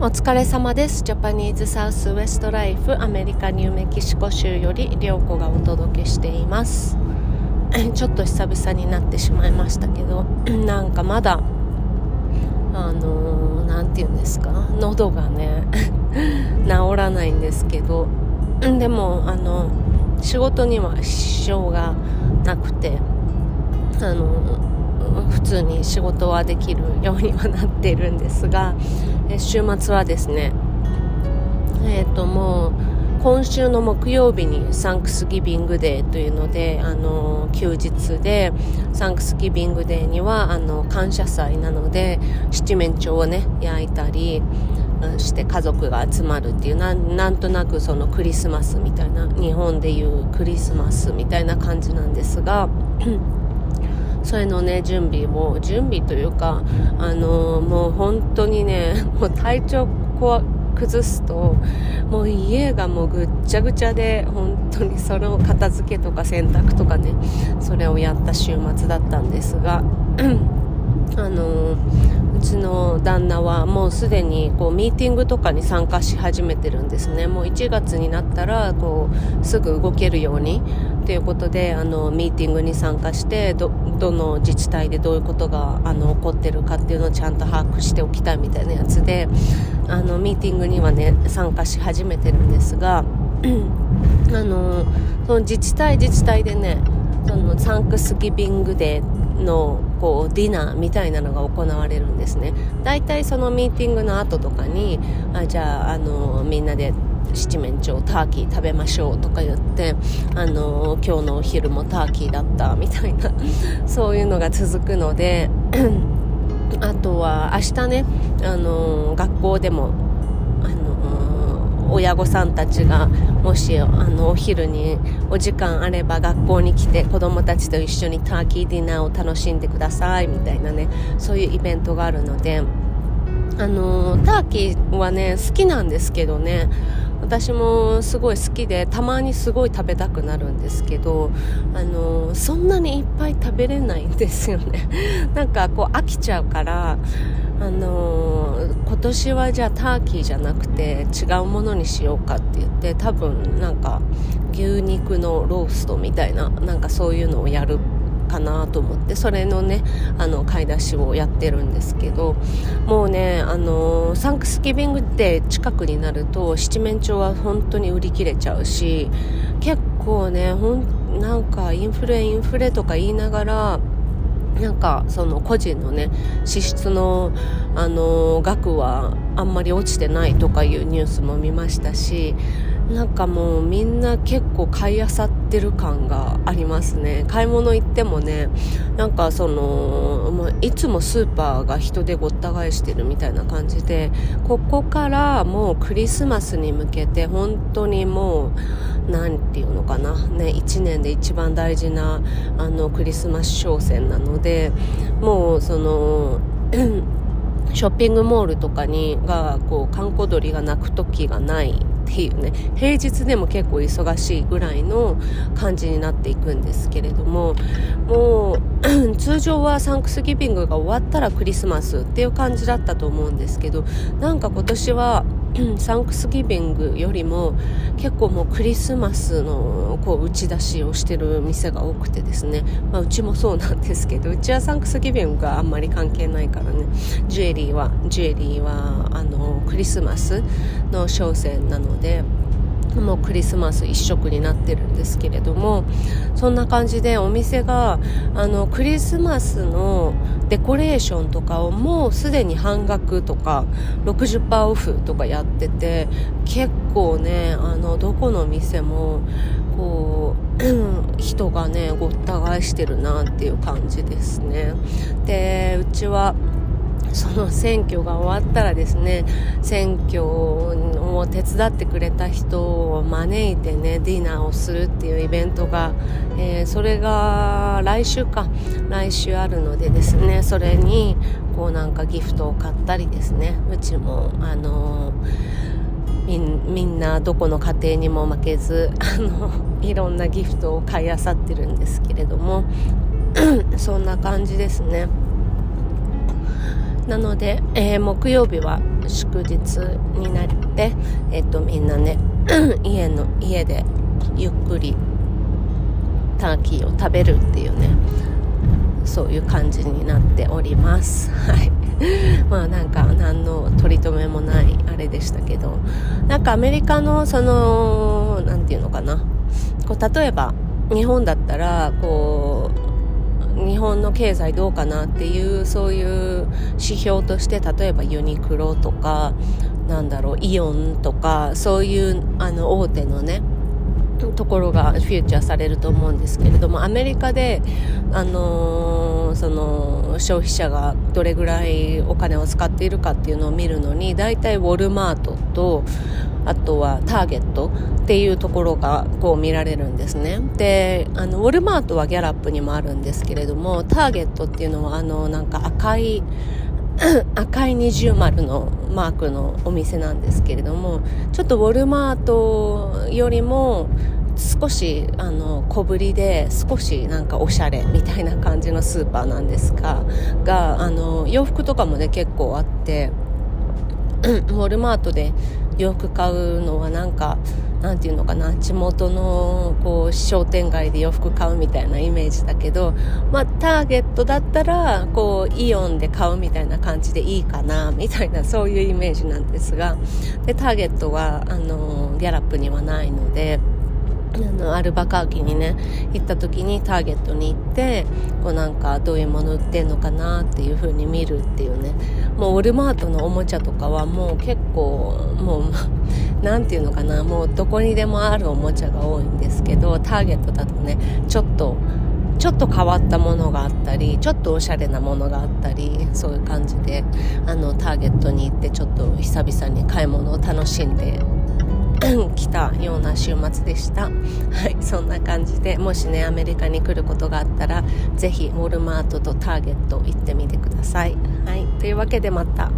お疲れ様です。ジャパニーズサウスウエストライフアメリカニューメキシコ州より涼子がお届けしています。ちょっと久々になってしまいましたけど なんかまだあの何、ー、て言うんですか喉がね 治らないんですけど でもあの仕事には支障がなくてあの普通に仕事はできるようにはなっているんですが、え週末はですねえっ、ー、ともう今週の木曜日にサンクスギビングデーというので、あの休日でサンクスギビングデーにはあの感謝祭なので七面鳥をね焼いたりして家族が集まるっていうなんとなくそのクリスマスみたいな日本でいうクリスマスみたいな感じなんですがそれのね準備も準備というかあのー、もう本当にね もう体調こ崩すともう家がもうぐっちゃぐちゃで本当にそれを片付けとか洗濯とかねそれをやった週末だったんですが あのうちの旦那はもうすでにこうミーティングとかに参加し始めてるんですね。もう1月になったらこうすぐ動けるように。ということであのミーティングに参加してどの自治体でどういうことがあの起こってるかっていうのをちゃんと把握しておきたいみたいなやつであのミーティングにはね参加し始めてるんですが あのその自治体自治体でねそのサンクスギビングデーのこうディナーみたいなのが行われるんですね。大体そのミーティングの後とかにあじゃああのみんなで七面鳥ターキー食べましょうとか言ってあの今日のお昼もターキーだったみたいな そういうのが続くので あとは明日ねあの学校でも親御さんたちがもしあのお昼にお時間あれば学校に来て子供たちと一緒にターキーディナーを楽しんでくださいみたいなねそういうイベントがあるのであのターキーはね好きなんですけどね私もすごい好きでたまにすごい食べたくなるんですけどあのそんなにいっぱい食べれないんですよね。なんかこう飽きちゃうからあの、今年はじゃあターキーじゃなくて違うものにしようかって言って多分なんか牛肉のローストみたいななんかそういうのをやるかなと思ってそれのねあの買い出しをやってるんですけどもうねあの、サンクスギビングって近くになると七面鳥は本当に売り切れちゃうし結構ねほんなんかインフレインフレとか言いながらなんかその個人のね支出の、あの額はあんまり落ちてないとかいうニュースも見ましたしなんかもうみんな結構買いあさってる感がありますね。買い物行ってもねなんかそのもういつもスーパーが人でごった返してるみたいな感じでここからもうクリスマスに向けて本当にもう何て言うのかな。ね1年で一番大事なあのクリスマス商戦なのでもうその ショッピングモールとかにがこう閑古鳥が鳴く時がないっていうね平日でも結構忙しいぐらいの感じになっていくんですけれどももう 通常はサンクスギビングが終わったらクリスマスっていう感じだったと思うんですけどなんか今年はサンクスギビングよりも結構もうクリスマスのこう打ち出しをしてる店が多くてですね、まあ、うちもそうなんですけどうちはサンクスギビングがあんまり関係ないからねジュエリーはジュエリーはあのクリスマスの商戦なので。もうクリスマス一色になってるんですけれどもそんな感じでお店があのクリスマスのデコレーションとかをもうすでに半額とか60%オフとかやってて結構ねあのどこの店もこう 人がねごった返してるなっていう感じですね。でうちはその選挙が終わったらですね選挙を手伝ってくれた人を招いてねディナーをするっていうイベントが、えー、それが来週か来週あるのでですねそれにこうなんかギフトを買ったりですねうちもあのー、みんなどこの家庭にも負けずあのいろんなギフトを買いあさってるんですけれども そんな感じですね。なので、えー、木曜日は祝日になって、えっ、と、みんなね、家の、家でゆっくりターキーを食べるっていうね、そういう感じになっております。はい。まあなんか何の取り留めもないあれでしたけど、なんかアメリカのその、なんていうのかな。こう例えば日本だったら、こう、日本の経済どうかなっていうそういう指標として例えばユニクロとかなんだろうイオンとかそういうあの大手のねところがフューチャーされると思うんですけれどもアメリカで、あのー、その消費者がどれぐらいお金を使っているかっていうのを見るのに大体ウォルマートとあとはターゲットっていうところがこう見られるんですね。であのウォルマートはギャラップにもあるんですけれどもターゲットっていうのはあのなんか赤い 赤い二重丸のマークのお店なんですけれどもちょっとウォルマートよりも少しあの小ぶりで少しなんかおしゃれみたいな感じのスーパーなんですががあの洋服とかもね結構あってウォルマートで洋服買うのはなんかなんていうのかな地元のこう商店街で洋服買うみたいなイメージだけど、まあ、ターゲットだったらこうイオンで買うみたいな感じでいいかなみたいなそういうイメージなんですがでターゲットはあのギャラップにはないので。あのアルバカーキにね行った時にターゲットに行ってこうなんかどういうもの売ってんのかなっていう風に見るっていうね。もうウォルマートのおもちゃとかはもう結構もう 何て言うのかな。もうどこにでもあるおもちゃが多いんですけどターゲットだとねちょっとちょっと変わったものがあったりちょっとおしゃれなものがあったりそういう感じであのターゲットに行ってちょっと久々に買い物を楽しんで来たような週末でした。はい、そんな感じで、もしね、アメリカに来ることがあったら、是非、ウォルマートとターゲット行ってみてください。はい、というわけでまた。